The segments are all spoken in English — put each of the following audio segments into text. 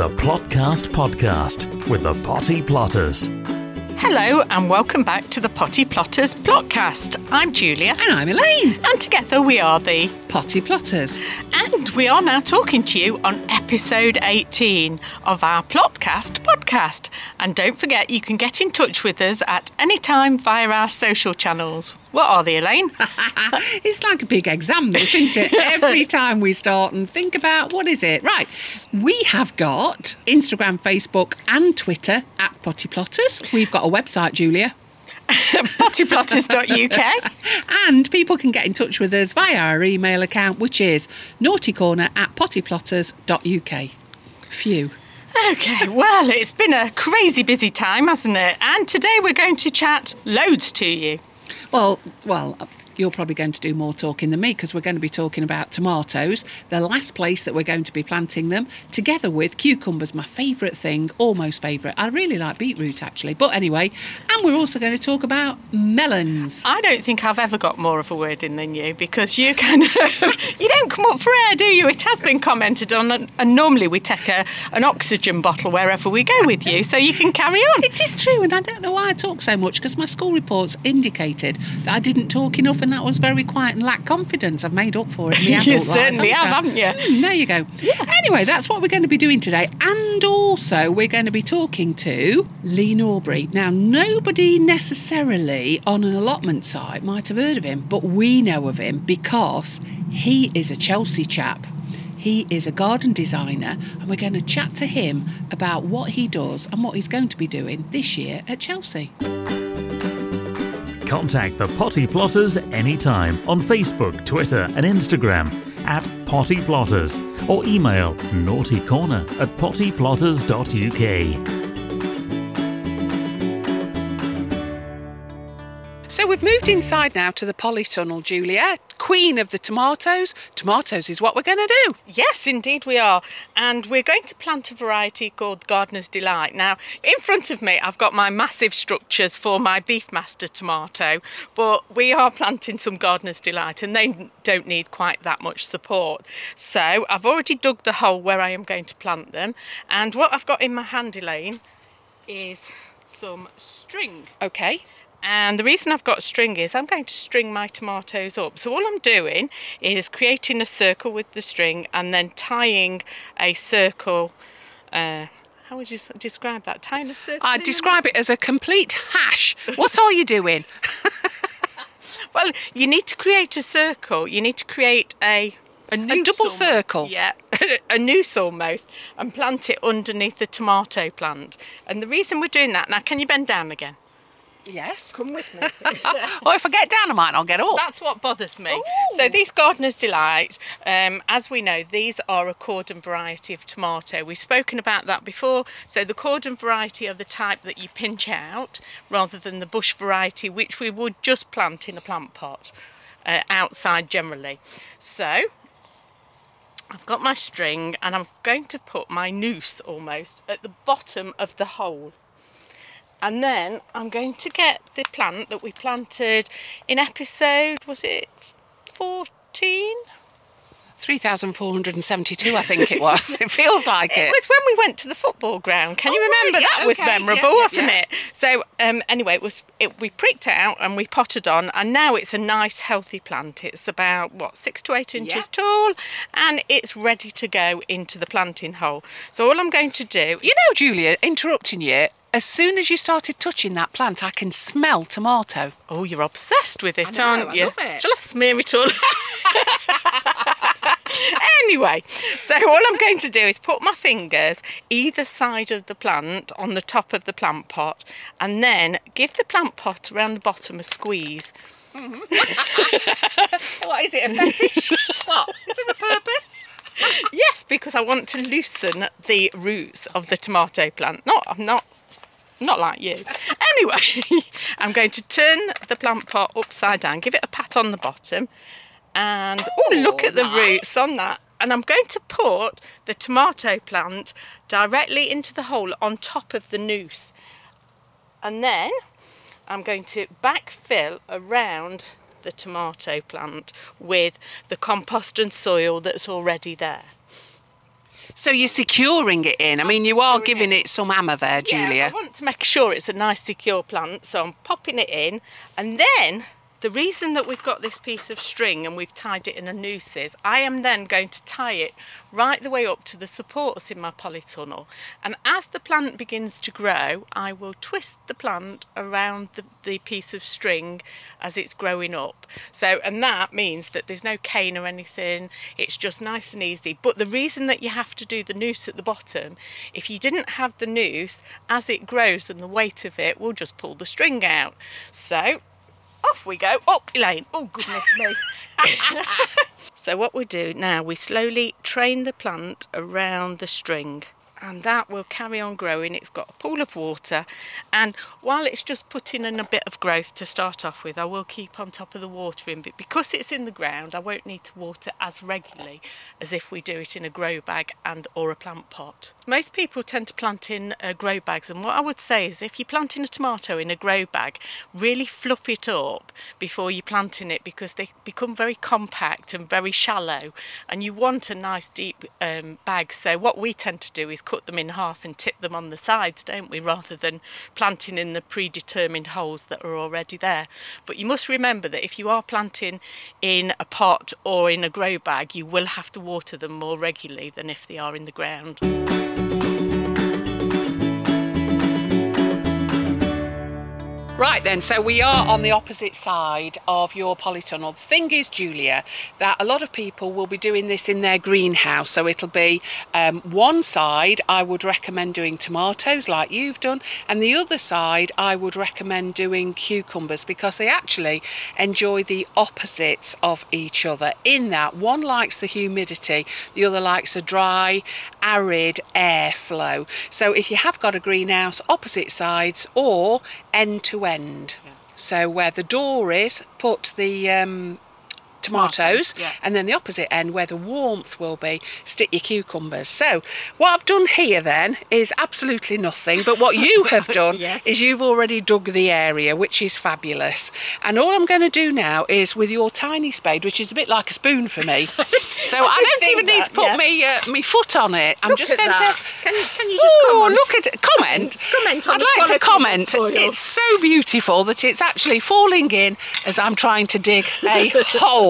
the Plotcast podcast with the Potty Plotters. Hello and welcome back to the Potty Plotters Plotcast. I'm Julia. And I'm Elaine. And together we are the Potty Plotters. And we are now talking to you on episode 18 of our Plotcast podcast. And don't forget, you can get in touch with us at any time via our social channels. What are they, Elaine? it's like a big exam, this, isn't it? Every time we start and think about what is it? Right. We have got Instagram, Facebook, and Twitter at Potty Plotters. We've got a website, Julia. pottyplotters.uk. and people can get in touch with us via our email account, which is naughtycorner at pottyplotters.uk. Phew. Okay, well, it's been a crazy busy time, hasn't it? And today we're going to chat loads to you. Well, well, you're probably going to do more talking than me because we're going to be talking about tomatoes, the last place that we're going to be planting them, together with cucumbers, my favourite thing, almost favourite. I really like beetroot actually, but anyway, and we're also going to talk about melons. I don't think I've ever got more of a word in than you because you of you don't come up for air, do you? It has been commented on, and normally we take a, an oxygen bottle wherever we go with you, so you can carry on. It is true, and I don't know why I talk so much because my school reports indicated that I didn't talk enough and that was very quiet and lacked confidence. I've made up for it in the adult you life, certainly have, haven't you? Mm, there you go. Yeah. Anyway, that's what we're going to be doing today. And also, we're going to be talking to Lee Norbury. Now, nobody necessarily on an allotment site might have heard of him, but we know of him because he is a Chelsea chap. He is a garden designer, and we're going to chat to him about what he does and what he's going to be doing this year at Chelsea. Contact the Potty Plotters anytime on Facebook, Twitter, and Instagram at Potty Plotters or email naughtycorner at pottyplotters.uk. So we've moved inside now to the polytunnel, Julia. Queen of the tomatoes. Tomatoes is what we're going to do. Yes, indeed we are. And we're going to plant a variety called Gardener's Delight. Now, in front of me, I've got my massive structures for my Beefmaster tomato, but we are planting some Gardener's Delight and they don't need quite that much support. So I've already dug the hole where I am going to plant them. And what I've got in my hand Elaine is some string. Okay. And the reason I've got string is I'm going to string my tomatoes up. So all I'm doing is creating a circle with the string and then tying a circle. Uh, how would you describe that? Tying a circle. I describe it as a complete hash. What are you doing? well, you need to create a circle. You need to create a a, a double almost. circle. Yeah, a noose almost, and plant it underneath the tomato plant. And the reason we're doing that now, can you bend down again? Yes. Come with me. or if I get down, I might not get up. That's what bothers me. Ooh. So these Gardener's Delight, um, as we know, these are a cordon variety of tomato. We've spoken about that before. So the cordon variety are the type that you pinch out rather than the bush variety, which we would just plant in a plant pot uh, outside generally. So I've got my string and I'm going to put my noose almost at the bottom of the hole and then I'm going to get the plant that we planted in episode was it 14 3,472, I think it was. it feels like it. It was when we went to the football ground. Can oh, you remember? Right, yeah, that was memorable, yeah, wasn't yeah. it? So, um, anyway, it was. It, we pricked it out and we potted on, and now it's a nice, healthy plant. It's about what six to eight inches tall, and it's ready to go into the planting hole. So, all I'm going to do, you know, Julia, interrupting you, as soon as you started touching that plant, I can smell tomato. Oh, you're obsessed with it, know, aren't you? I Shall I smear it all? anyway, so all I'm going to do is put my fingers either side of the plant on the top of the plant pot and then give the plant pot around the bottom a squeeze. Mm-hmm. what is it, a fetish? what? Is it a purpose? yes, because I want to loosen the roots of the tomato plant. Not, I'm not not like you. Anyway, I'm going to turn the plant pot upside down, give it a pat on the bottom, and oh, look at the nice. roots on that. And I'm going to put the tomato plant directly into the hole on top of the noose. And then I'm going to backfill around the tomato plant with the compost and soil that's already there. So you're securing it in. I mean, you are giving it. it some hammer there, Yeah, Julia. I want to make sure it's a nice secure plant, so I'm popping it in. And then the reason that we've got this piece of string and we've tied it in a noose is I am then going to tie it right the way up to the supports in my polytunnel. And as the plant begins to grow, I will twist the plant around the, the piece of string as it's growing up. So, and that means that there's no cane or anything, it's just nice and easy. But the reason that you have to do the noose at the bottom, if you didn't have the noose, as it grows and the weight of it will just pull the string out. So, off we go. Up Elaine. Oh goodness me. so what we do now, we slowly train the plant around the string. And that will carry on growing. It's got a pool of water, and while it's just putting in a bit of growth to start off with, I will keep on top of the watering. But because it's in the ground, I won't need to water as regularly as if we do it in a grow bag and or a plant pot. Most people tend to plant in uh, grow bags, and what I would say is if you're planting a tomato in a grow bag, really fluff it up before you're planting it because they become very compact and very shallow, and you want a nice deep um, bag. So what we tend to do is cut them in half and tip them on the sides, don't we, rather than planting in the predetermined holes that are already there. But you must remember that if you are planting in a pot or in a grow bag, you will have to water them more regularly than if they are in the ground. Right then, so we are on the opposite side of your polytunnel. The thing is, Julia, that a lot of people will be doing this in their greenhouse. So it'll be um, one side I would recommend doing tomatoes like you've done, and the other side I would recommend doing cucumbers because they actually enjoy the opposites of each other. In that, one likes the humidity, the other likes a dry, arid airflow. So if you have got a greenhouse, opposite sides or end to end. So where the door is, put the um, tomatoes, yeah. and then the opposite end where the warmth will be, stick your cucumbers. So what I've done here then is absolutely nothing, but what you have done Yes. is you've already dug the area, which is fabulous. And all I'm going to do now is with your tiny spade, which is a bit like a spoon for me. so I, did don't even need to put yeah. me uh, me foot on it. I'm just going that. to. Can you- can you just oh, comment? look at it. Comment. Comment on I'd like to quality of the comment. It's so beautiful that it's actually falling in as I'm trying to dig a hole.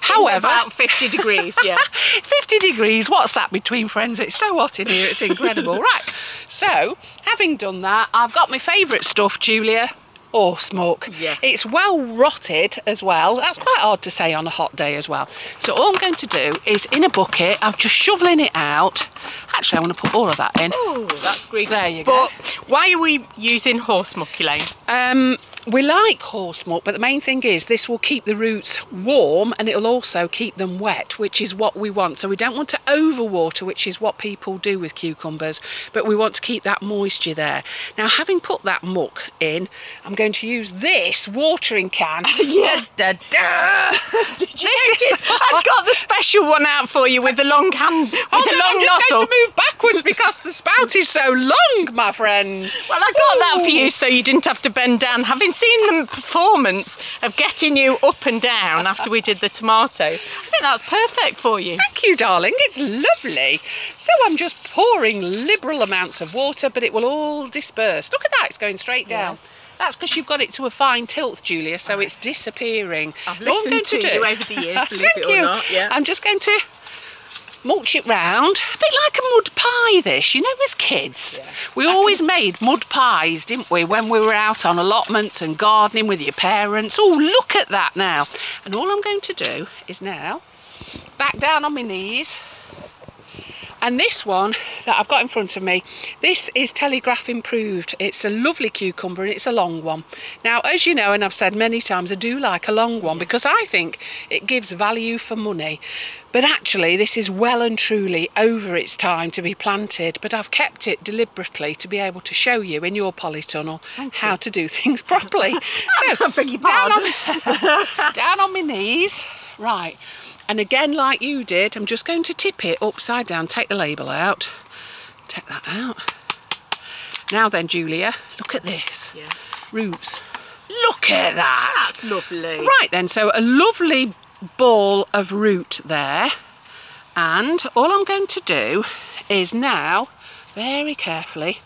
However, about 50 degrees, yeah. 50 degrees, what's that between friends? It's so hot in here, it's incredible. right, so having done that, I've got my favourite stuff, Julia. Horse muck. Yeah. It's well rotted as well. That's quite hard to say on a hot day as well. So all I'm going to do is in a bucket, I'm just shoveling it out. Actually, I want to put all of that in. Oh, that's great. There you go. But why are we using horse muck, Elaine? Um, we like horse muck, but the main thing is this will keep the roots warm and it'll also keep them wet, which is what we want. So we don't want to overwater, which is what people do with cucumbers, but we want to keep that moisture there. Now, having put that muck in, I'm going to use this watering can. Yeah. Da, da, da. Did you This is- I've got the special one out for you with the long hand, with Oh, the long I'm just nozzle. going to move backwards because the spout is so long, my friend. Well, I got that for you so you didn't have to bend down. Having seen the performance of getting you up and down after we did the tomato, I think that's perfect for you. Thank you, darling. It's lovely. So I'm just pouring liberal amounts of water, but it will all disperse. Look at that, it's going straight down. Yes. That's because you've got it to a fine tilth, Julia, so it's disappearing. I've All I'm listened going to do- you over the years, believe Thank it or you. not, yeah. I'm just going to mulch it round. A bit like a mud pie, this. You know, as kids, we always made mud pies, didn't we, when we were out on allotments and gardening with your parents. Oh, look at that now. And all I'm going to do is now back down on my knees. And this one that I've got in front of me, this is Telegraph Improved. It's a lovely cucumber and it's a long one. Now, as you know, and I've said many times, I do like a long one because I think it gives value for money. But actually, this is well and truly over its time to be planted. But I've kept it deliberately to be able to show you in your polytunnel how to do things properly. So, I beg your down on, down on my knees. Right. And again, like you did, I'm just going to tip it upside down, take the label out, take that out. Now then, Julia, look at this. Yes. Roots. Look at that. That's lovely. Right then, so a lovely ball of root there. And all I'm going to do is now, very carefully,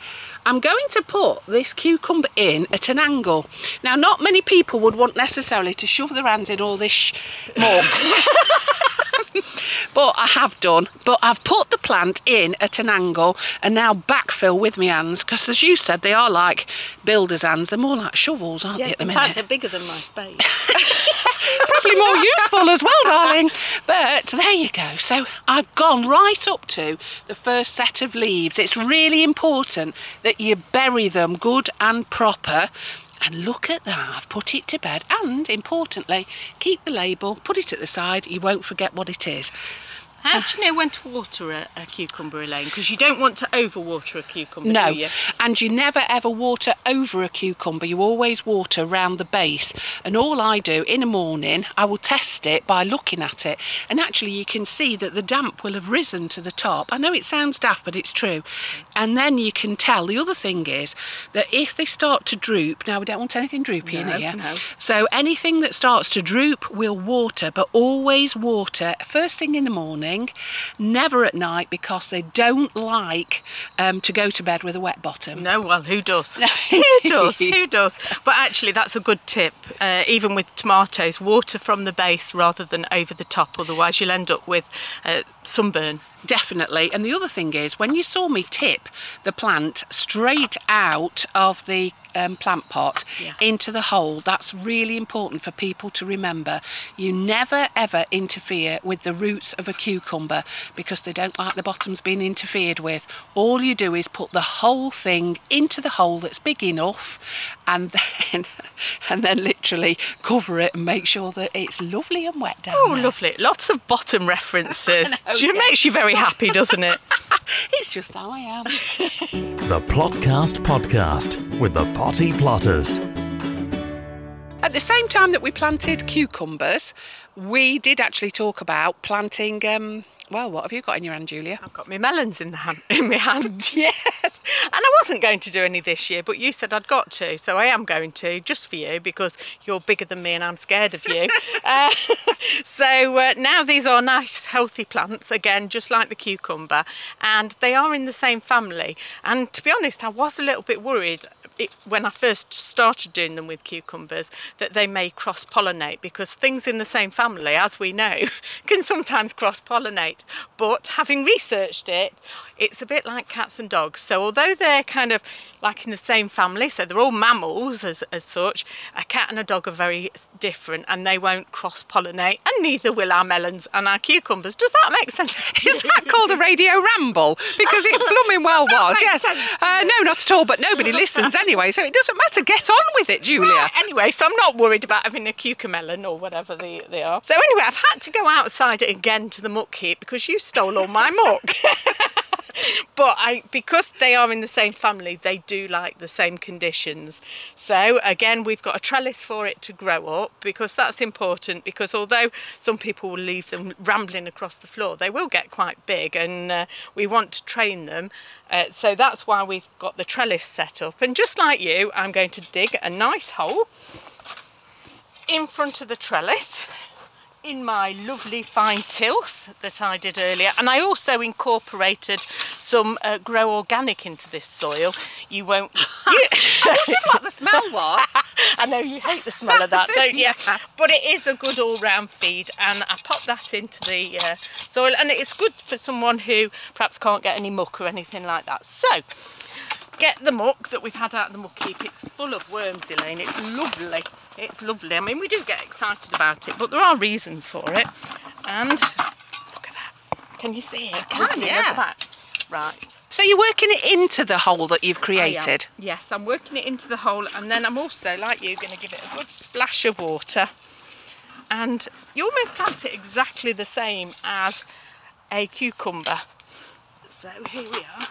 I'm going to put this cucumber in at an angle. Now, not many people would want necessarily to shove their hands in all this muck. but I have done. But I've put the plant in at an angle and now backfill with my hands because, as you said, they are like builders' hands. They're more like shovels, aren't they, at the minute? fact, they're bigger than my space. probably more useful as well, darling. But there you go. So I've gone right up to the first set of leaves. It's really important that you bury them good and proper. And look at that, I've put it to bed. And importantly, keep the label, put it at the side, you won't forget what it is. How do you know when to water a, a cucumber, Elaine? Because you don't want to overwater a cucumber, No, do you? and you never ever water over a cucumber. You always water round the base. And all I do in the morning, I will test it by looking at it. And actually, you can see that the damp will have risen to the top. I know it sounds daft, but it's true. And then you can tell. The other thing is that if they start to droop, now we don't want anything droopy No, in here. no. So anything that starts to droop, we'll water, but always water first thing in the morning, never at night because they don't like um, to go to bed with a wet bottom. No, well, who does? who does? Who does? But actually, that's a good tip. Uh, even with tomatoes, water from the base rather than over the top. Otherwise, you'll end up with uh, sunburn. Definitely. And the other thing is, when you saw me tip the plant straight out of the um, plant pot Yeah. into the hole, that's really important for people to remember. You never ever interfere with the roots of a cucumber because they don't like the bottoms being interfered with. All you do is put the whole thing into the hole that's big enough and then and then literally cover it and make sure that it's lovely and wet down Oh, there. lovely. Lots of bottom references. I know, it yeah. makes you very happy, doesn't it? It's just how I am. The Plotcast Podcast with the Potty Plotters. At the same time that we planted cucumbers, we did actually talk about planting. Um, well, what have you got in your hand, Julia? I've got my melons in the hand, in my hand. Yes, and I wasn't going to do any this year, but you said I'd got to, so I am going to just for you because you're bigger than me and I'm scared of you. uh, so uh, now these are nice, healthy plants again, just like the cucumber, and they are in the same family. And to be honest, I was a little bit worried. It, when I first started doing them with cucumbers, that they may cross pollinate because things in the same family, as we know, can sometimes cross pollinate. But having researched it, it's a bit like cats and dogs. So although they're kind of like in the same family, so they're all mammals as, as such, a cat and a dog are very different and they won't cross pollinate, and neither will our melons and our cucumbers. Does that make sense? Is that called a radio ramble? Because it blooming well was, yes. Uh, no, not at all, but nobody listens anyway, so it doesn't matter. Get on with it, Julia. Right, anyway, so I'm not worried about having a cucamelon or whatever they, they are. So anyway, I've had to go outside again to the muck heap because you stole all my muck. but I because they are in the same family, they do like the same conditions. So again, we've got a trellis for it to grow up because that's important. Because although some people will leave them rambling across the floor, they will get quite big, and uh, we want to train them. Uh, so that's why we've got the trellis set up. And just like you, I'm going to dig a nice hole in front of the trellis in my lovely fine tilth that I did earlier, and I also incorporated some uh, grow organic into this soil. You won't. You, what the smell was. I know you hate the smell of that, do, don't you? yeah. But it is a good all-round feed, and I pop that into the uh, soil, and it's good for someone who perhaps can't get any muck or anything like that. So. Get the muck that we've had out of the muck heap. It's full of worms, Elaine. It's lovely. It's lovely. I mean, we do get excited about it, but there are reasons for it. And look at that. Can you see it? I can, yeah. Right. So you're working it into the hole that you've created. Yes, I'm working it into the hole, and then I'm also, like you, going to give it a good splash of water. And you almost plant it exactly the same as a cucumber. So here we are.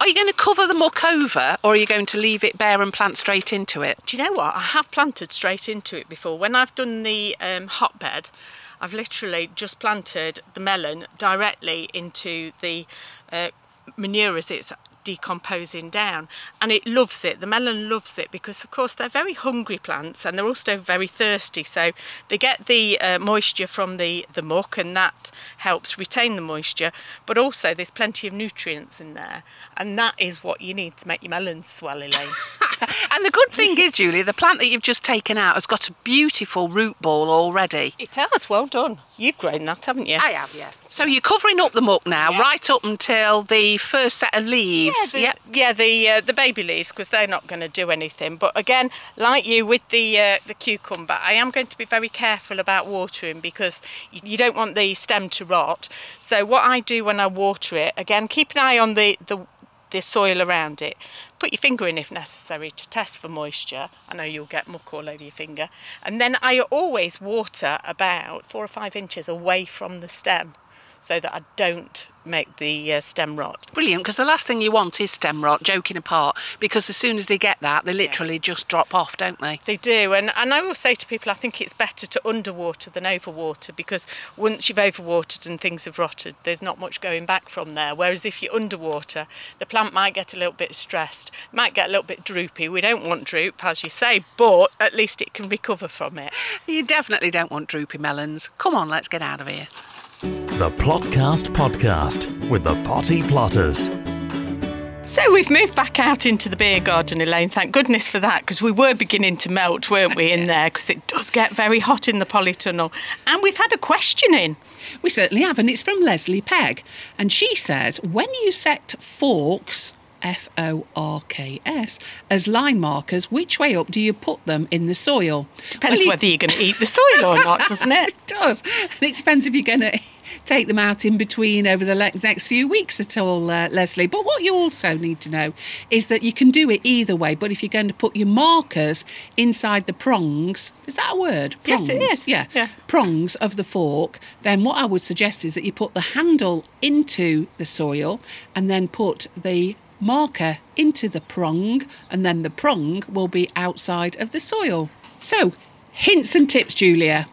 Are you going to cover the muck over or are you going to leave it bare and plant straight into it? Do you know what? I have planted straight into it before. When I've done the um, hotbed, I've literally just planted the melon directly into the uh, manure as it's decomposing down. And it loves it. The melon loves it because of course they're very hungry plants and they're also very thirsty. So they get the uh, moisture from the the muck and that helps retain the moisture. But also there's plenty of nutrients in there. And that is what you need to make your melons swell Elaine. And the good thing is Julia the plant that you've just taken out has got a beautiful root ball already. It has. Well done you've grown that haven't you I have yeah so you're covering up the muck now, yeah. right up until the first set of leaves. Yeah, the, yep. yeah, the uh, the baby leaves because they're not going to do anything. But again, like you with the uh, the cucumber, I am going to be very careful about watering because you don't want the stem to rot. So what I do when I water it, again, keep an eye on the the the soil around it. Put your finger in if necessary to test for moisture. I know you'll get muck all over your finger. And then I always water about four or five inches away from the stem so that I don't make the uh, stem rot. Brilliant, because the last thing you want is stem rot, joking apart, because as soon as they get that, they literally yeah. just drop off, don't they? They do, and, and I will say to people, I think it's better to underwater than overwater because once you've overwatered and things have rotted, there's not much going back from there. Whereas if you're underwater, the plant might get a little bit stressed, might get a little bit droopy. We don't want droop, as you say, but at least it can recover from it. You definitely don't want droopy melons. Come on, let's get out of here. The Plotcast Podcast with the Potty Plotters. So we've moved back out into the beer garden, Elaine. Thank goodness for that, because we were beginning to melt, weren't we, in there? Because it does get very hot in the polytunnel. And we've had a question in. We certainly have, and it's from Leslie Pegg. And she says, when you set forks F O R K S, as line markers, which way up do you put them in the soil? Depends well, whether you're going to eat the soil or not, doesn't it? it does. And it depends if you're going to take them out in between over the next few weeks at all, uh, Leslie. But what you also need to know is that you can do it either way. But if you're going to put your markers inside the prongs, is that a word? Prongs? Yes, it is. Yeah. yeah. Prongs of the fork, then what I would suggest is that you put the handle into the soil and then put the marker into the prong, and then the prong will be outside of the soil. So, hints and tips, Julia.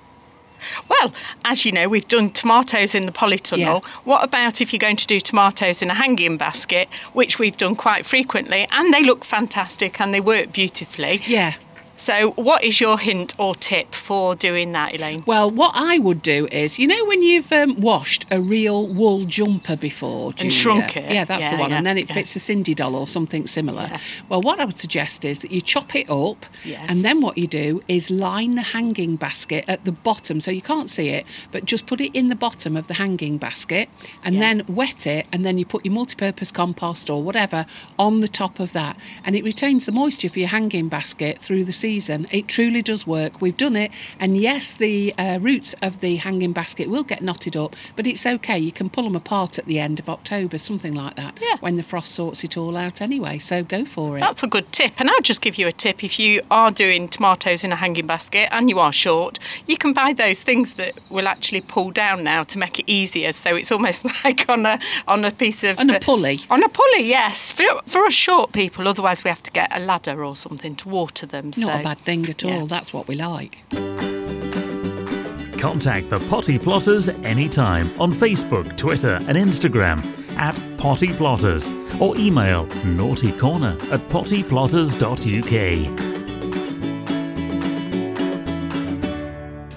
Well, as you know, we've done tomatoes in the polytunnel. Yeah. What about if you're going to do tomatoes in a hanging basket, which we've done quite frequently, and they look fantastic and they work beautifully? Yeah. So, what is your hint or tip for doing that, Elaine? Well, what I would do is, you know, when you've um, washed a real wool jumper before Julia, and shrunk it, yeah, that's yeah, the one, yeah, and then it yeah. fits a Sindy doll or something similar. Well, what I would suggest is that you chop it up, yes. and then what you do is line the hanging basket at the bottom, so you can't see it, but just put it in the bottom of the hanging basket, and then wet it, and then you put your multi-purpose compost or whatever on the top of that, and it retains the moisture for your hanging basket through the season season. It truly does work. We've done it, and yes, the uh, roots of the hanging basket will get knotted up, but it's okay. You can pull them apart at the end of October, something like that, yeah. when the frost sorts it all out anyway. So go for it. That's a good tip. And I'll just give you a tip if you are doing tomatoes in a hanging basket and you are short, you can buy those things that will actually pull down now to make it easier. So it's almost like on a on a piece of on a pulley. Uh, on a pulley, yes. For, for us short people, otherwise we have to get a ladder or something to water them. So a bad thing at all. That's what we like. Contact the Potty Plotters anytime on Facebook, Twitter, and Instagram at Potty Plotters or email naughtycorner at pottyplotters.uk.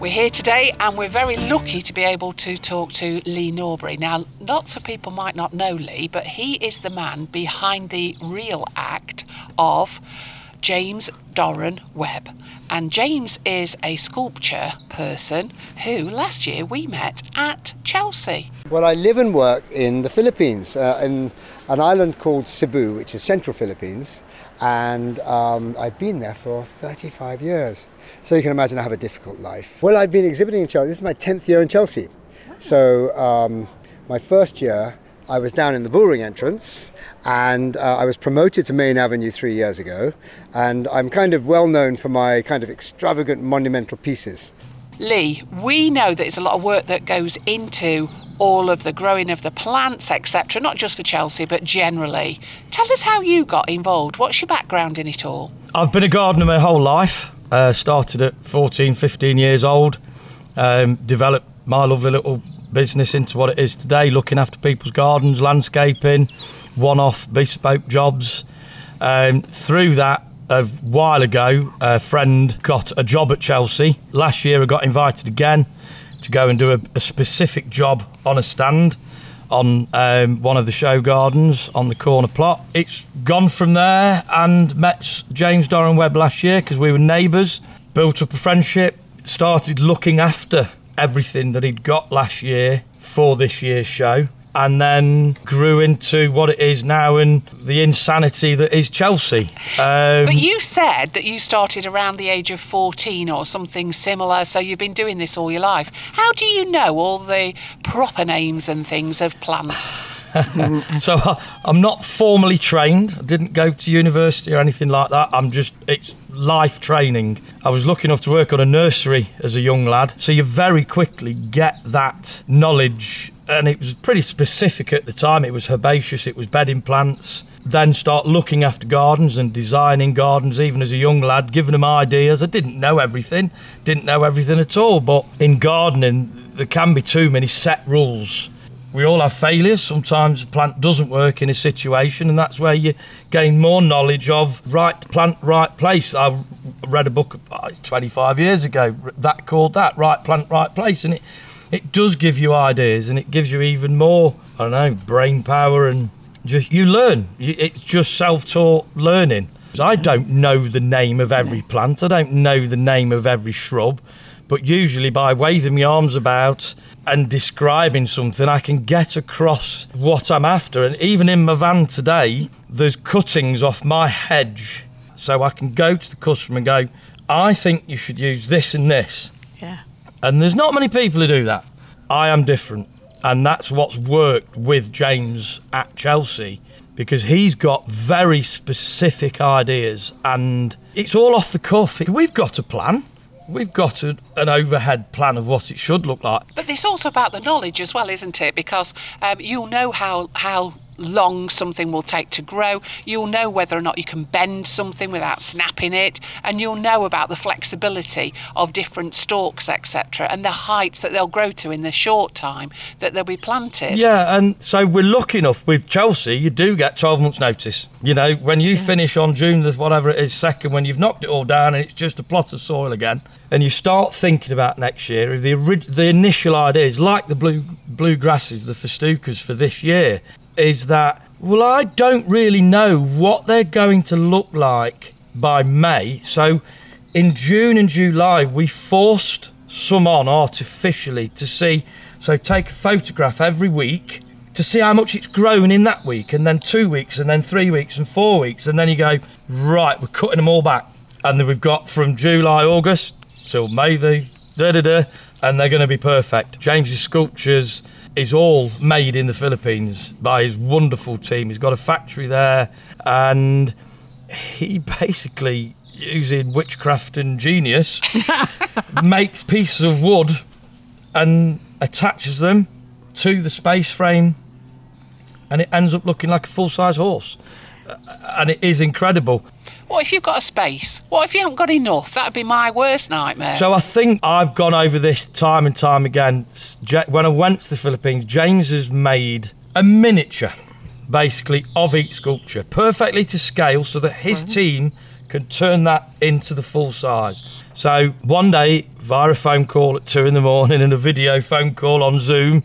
We're here today and we're very lucky to be able to talk to Lee Norbury. Now, lots of people might not know Lee, but he is the man behind the real act of James Doran Webb. And James is a sculpture person who last year we met at Chelsea. Well, I live and work in the Philippines, uh, in an island called Cebu, which is central Philippines, and um, I've been there for 35 years. So you can imagine I have a difficult life. Well, I've been exhibiting in Chelsea. This is my 10th year in Chelsea. So um, my first year, I was down in the Bullring entrance and uh, I was promoted to Main Avenue three years ago. And I'm kind of well known for my kind of extravagant monumental pieces. Lee, we know that it's a lot of work that goes into all of the growing of the plants, etc., not just for Chelsea, but generally. Tell us how you got involved. What's your background in it all? I've been a gardener my whole life. Uh, started at 14, 15 years old. Um, developed my lovely little business into what it is today, looking after people's gardens, landscaping, one-off bespoke jobs. Um, through that, a while ago, a friend got a job at Chelsea. Last year, I got invited again to go and do a, a specific job on a stand on um, one of the show gardens on the corner plot. It's gone from there and met James Doran Webb last year because we were neighbours, built up a friendship, started looking after everything that he'd got last year for this year's show. And then grew into what it is now and the insanity that is Chelsea. Um, But you said that you started around the age of 14 or something similar, so you've been doing this all your life. How do you know all the proper names and things of plants? Mm-hmm. So I- I'm not formally trained. I didn't go to university or anything like that. I'm just it's life training. I was lucky enough to work on a nursery as a young lad, so you very quickly get that knowledge. And it was pretty specific at the time. It was herbaceous. It was bedding plants. Then start looking after gardens and designing gardens, even as a young lad, giving them ideas. I didn't know everything, didn't know everything at all. But in gardening, there can be too many set rules we all have failures. Sometimes a plant doesn't work in a situation, and that's where you gain more knowledge of right plant, right place. I read a book uh, 25 years ago that called that right plant, right place, and it it does give you ideas, and it gives you even more. I don't know, brain power, and just you learn. It's just self-taught learning. I don't know the name of every plant. I don't know the name of every shrub but usually by waving my arms about and describing something, I can get across what I'm after. And even in my van today, there's cuttings off my hedge, so I can go to the customer and go, I think you should use this and this. Yeah. And there's not many people who do that. I am different. And that's what's worked with James at Chelsea because he's got very specific ideas and it's all off the cuff. We've got a plan. We've got a, an overhead plan of what it should look like. But it's also about the knowledge as well, isn't it? Because um, you'll know how how long something will take to grow. You'll know whether or not you can bend something without snapping it, and you'll know about the flexibility of different stalks, etc., and the heights that they'll grow to in the short time that they'll be planted. Yeah, and so we're lucky enough with Chelsea, you do get 12 months' notice. You know, when you finish on June the whatever it is, second, when you've knocked it all down and it's just a plot of soil again, and you start thinking about next year, the, the initial ideas, like the blue blue grasses, the festucas for this year, is that, well, I don't really know what they're going to look like by May. So in June and July, we forced some on artificially to see. So take a photograph every week to see how much it's grown in that week, and then two weeks, and then three weeks, and four weeks, and then you go, right, we're cutting them all back. And then we've got from July, August till May the da da da, and they're going to be perfect. James's sculptures is all made in the Philippines by his wonderful team. He's got a factory there, and he basically using witchcraft and genius makes pieces of wood and attaches them to the space frame and it ends up looking like a full-size horse Uh, and it is incredible What if you've got a space? What if you haven't got enough? That'd be my worst nightmare. so i think i've gone over this time and time again when i went to the philippines james has made a miniature basically of each sculpture perfectly to scale so that his team can turn that into the full size so one day via a phone call at two in the morning and a video phone call on zoom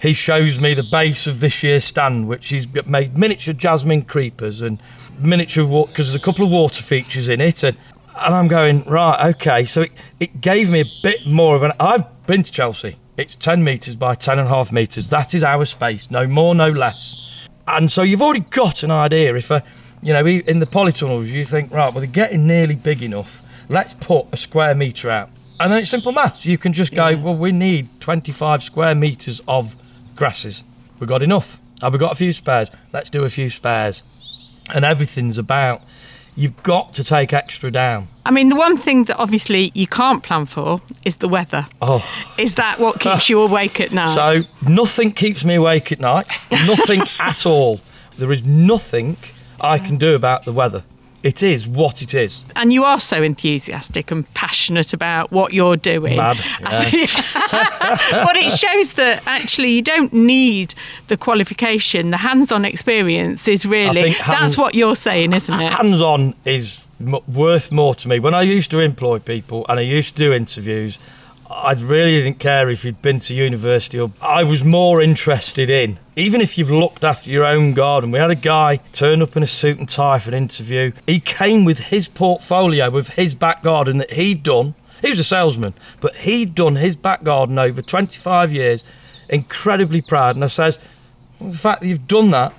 he shows me the base of this year's stand, which he's made miniature jasmine creepers and miniature water, because there's a couple of water features in it, and and I'm going right, okay. So it, it gave me a bit more of an. I've been to Chelsea. It's 10 metres by 10 and a half metres. That is our space, no more, no less. And so you've already got an idea. If a, you know, in the polytunnels, you think right, well they're getting nearly big enough. Let's put a square metre out, and then it's simple maths. You can just go, well, we need 25 square metres of grasses. We've got enough. Have we got a few spares? Let's do a few spares. And everything's about you've got to take extra down. I mean, the one thing that obviously you can't plan for is the weather. Oh. Is that what keeps you awake at night? So nothing keeps me awake at night. Nothing at all. There is nothing I can do about the weather. It is what it is. And you are so enthusiastic and passionate about what you're doing. Mad, but it shows that actually you don't need the qualification. The hands-on experience is really, hands, that's what you're saying, isn't it? Hands on is m- worth more to me. When I used to employ people and I used to do interviews, I really didn't care if you'd been to university or I was more interested in, even if you've looked after your own garden. We had a guy turn up in a suit and tie for an interview. He came with his portfolio with his back garden that he'd done. He was a salesman, but he'd done his back garden over 25 years. Incredibly proud. And I says, well, the fact that you've done that,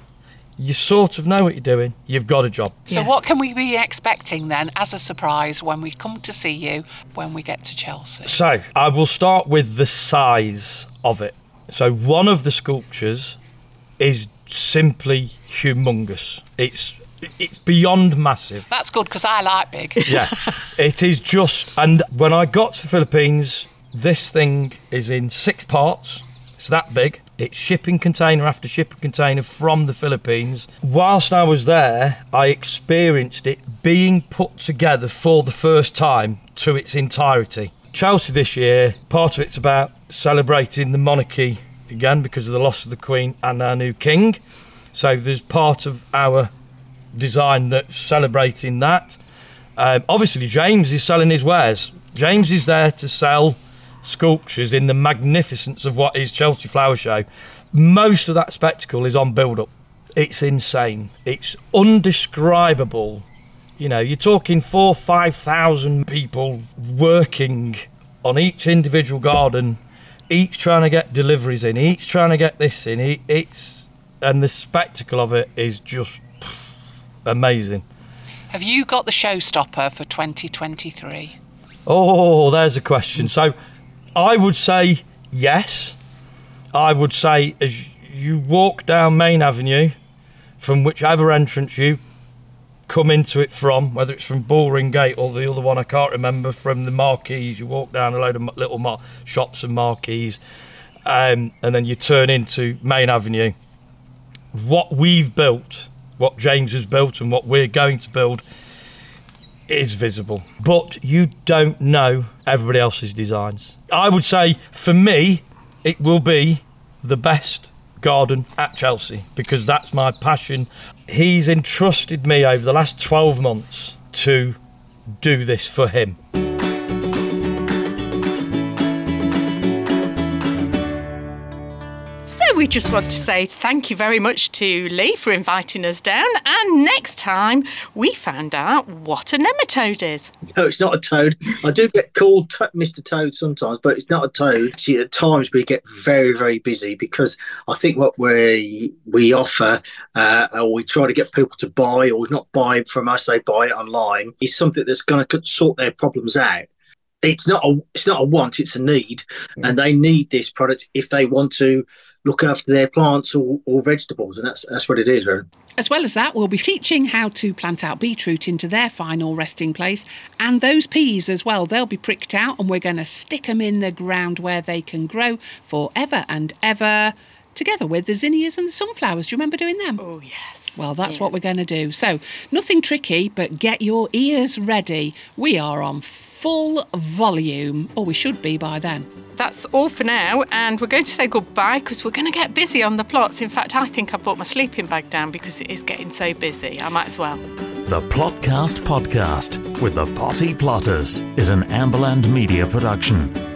you sort of know what you're doing. You've got a job. So, Yeah. what can we be expecting then as a surprise when we come to see you when we get to Chelsea? So I will start with the size of it. So one of the sculptures is simply humongous. It's it's beyond massive. That's good because I like big. Yeah, it is just. And when I got to the Philippines, this thing is in six parts. It's that big. It's shipping container after shipping container from the Philippines. Whilst I was there, I experienced it being put together for the first time to its entirety. Chelsea this year, part of it's about celebrating the monarchy again because of the loss of the Queen and our new King. So there's part of our design that's celebrating that. Um, obviously, James is selling his wares. James is there to sell sculptures in the magnificence of what is Chelsea Flower Show. Most of that spectacle is on build up. It's insane. It's undescribable. You know, you're talking four, five thousand people working on each individual garden, each trying to get deliveries in, each trying to get this in. It's and the spectacle of it is just amazing. Have you got the showstopper for 2023? Oh, there's a question. So, I would say yes. I would say as you walk down Main Avenue, from whichever entrance you come into it from, whether it's from Bullring Gate or the other one I can't remember, from the marquees, you walk down a load of little mar- shops and marquees, um, and then you turn into Main Avenue. What we've built, what James has built, and what we're going to build is visible, but you don't know everybody else's designs. I would say for me, it will be the best garden at Chelsea because that's my passion. He's entrusted me over the last 12 months to do this for him. Just want to say thank you very much to Lee for inviting us down. And next time we found out what a nematode is. No, it's not a toad. I do get called to- Mr. Toad sometimes, but it's not a toad. See, at times we get very, very busy because I think what we we offer, uh, or we try to get people to buy, or not buy from us, they buy it online, is something that's going to sort their problems out. It's not a it's not a want, it's a need, and they need this product if they want to look after their plants or, or vegetables, and that's that's what it is. Really. As well as that, we'll be teaching how to plant out beetroot into their final resting place and those peas as well. They'll be pricked out and we're going to stick them in the ground where they can grow forever and ever together with the zinnias and the sunflowers. Do you remember doing them? Oh, yes. Well, that's Yeah. what we're going to do. So, nothing tricky, but get your ears ready. We are on full volume, or we should be by then. That's all for now, and we're going to say goodbye because we're going to get busy on the plots. In fact, I think I brought my sleeping bag down because it is getting so busy. I might as well. The Plotcast Podcast with the Potty Plotters is an Amberland Media production.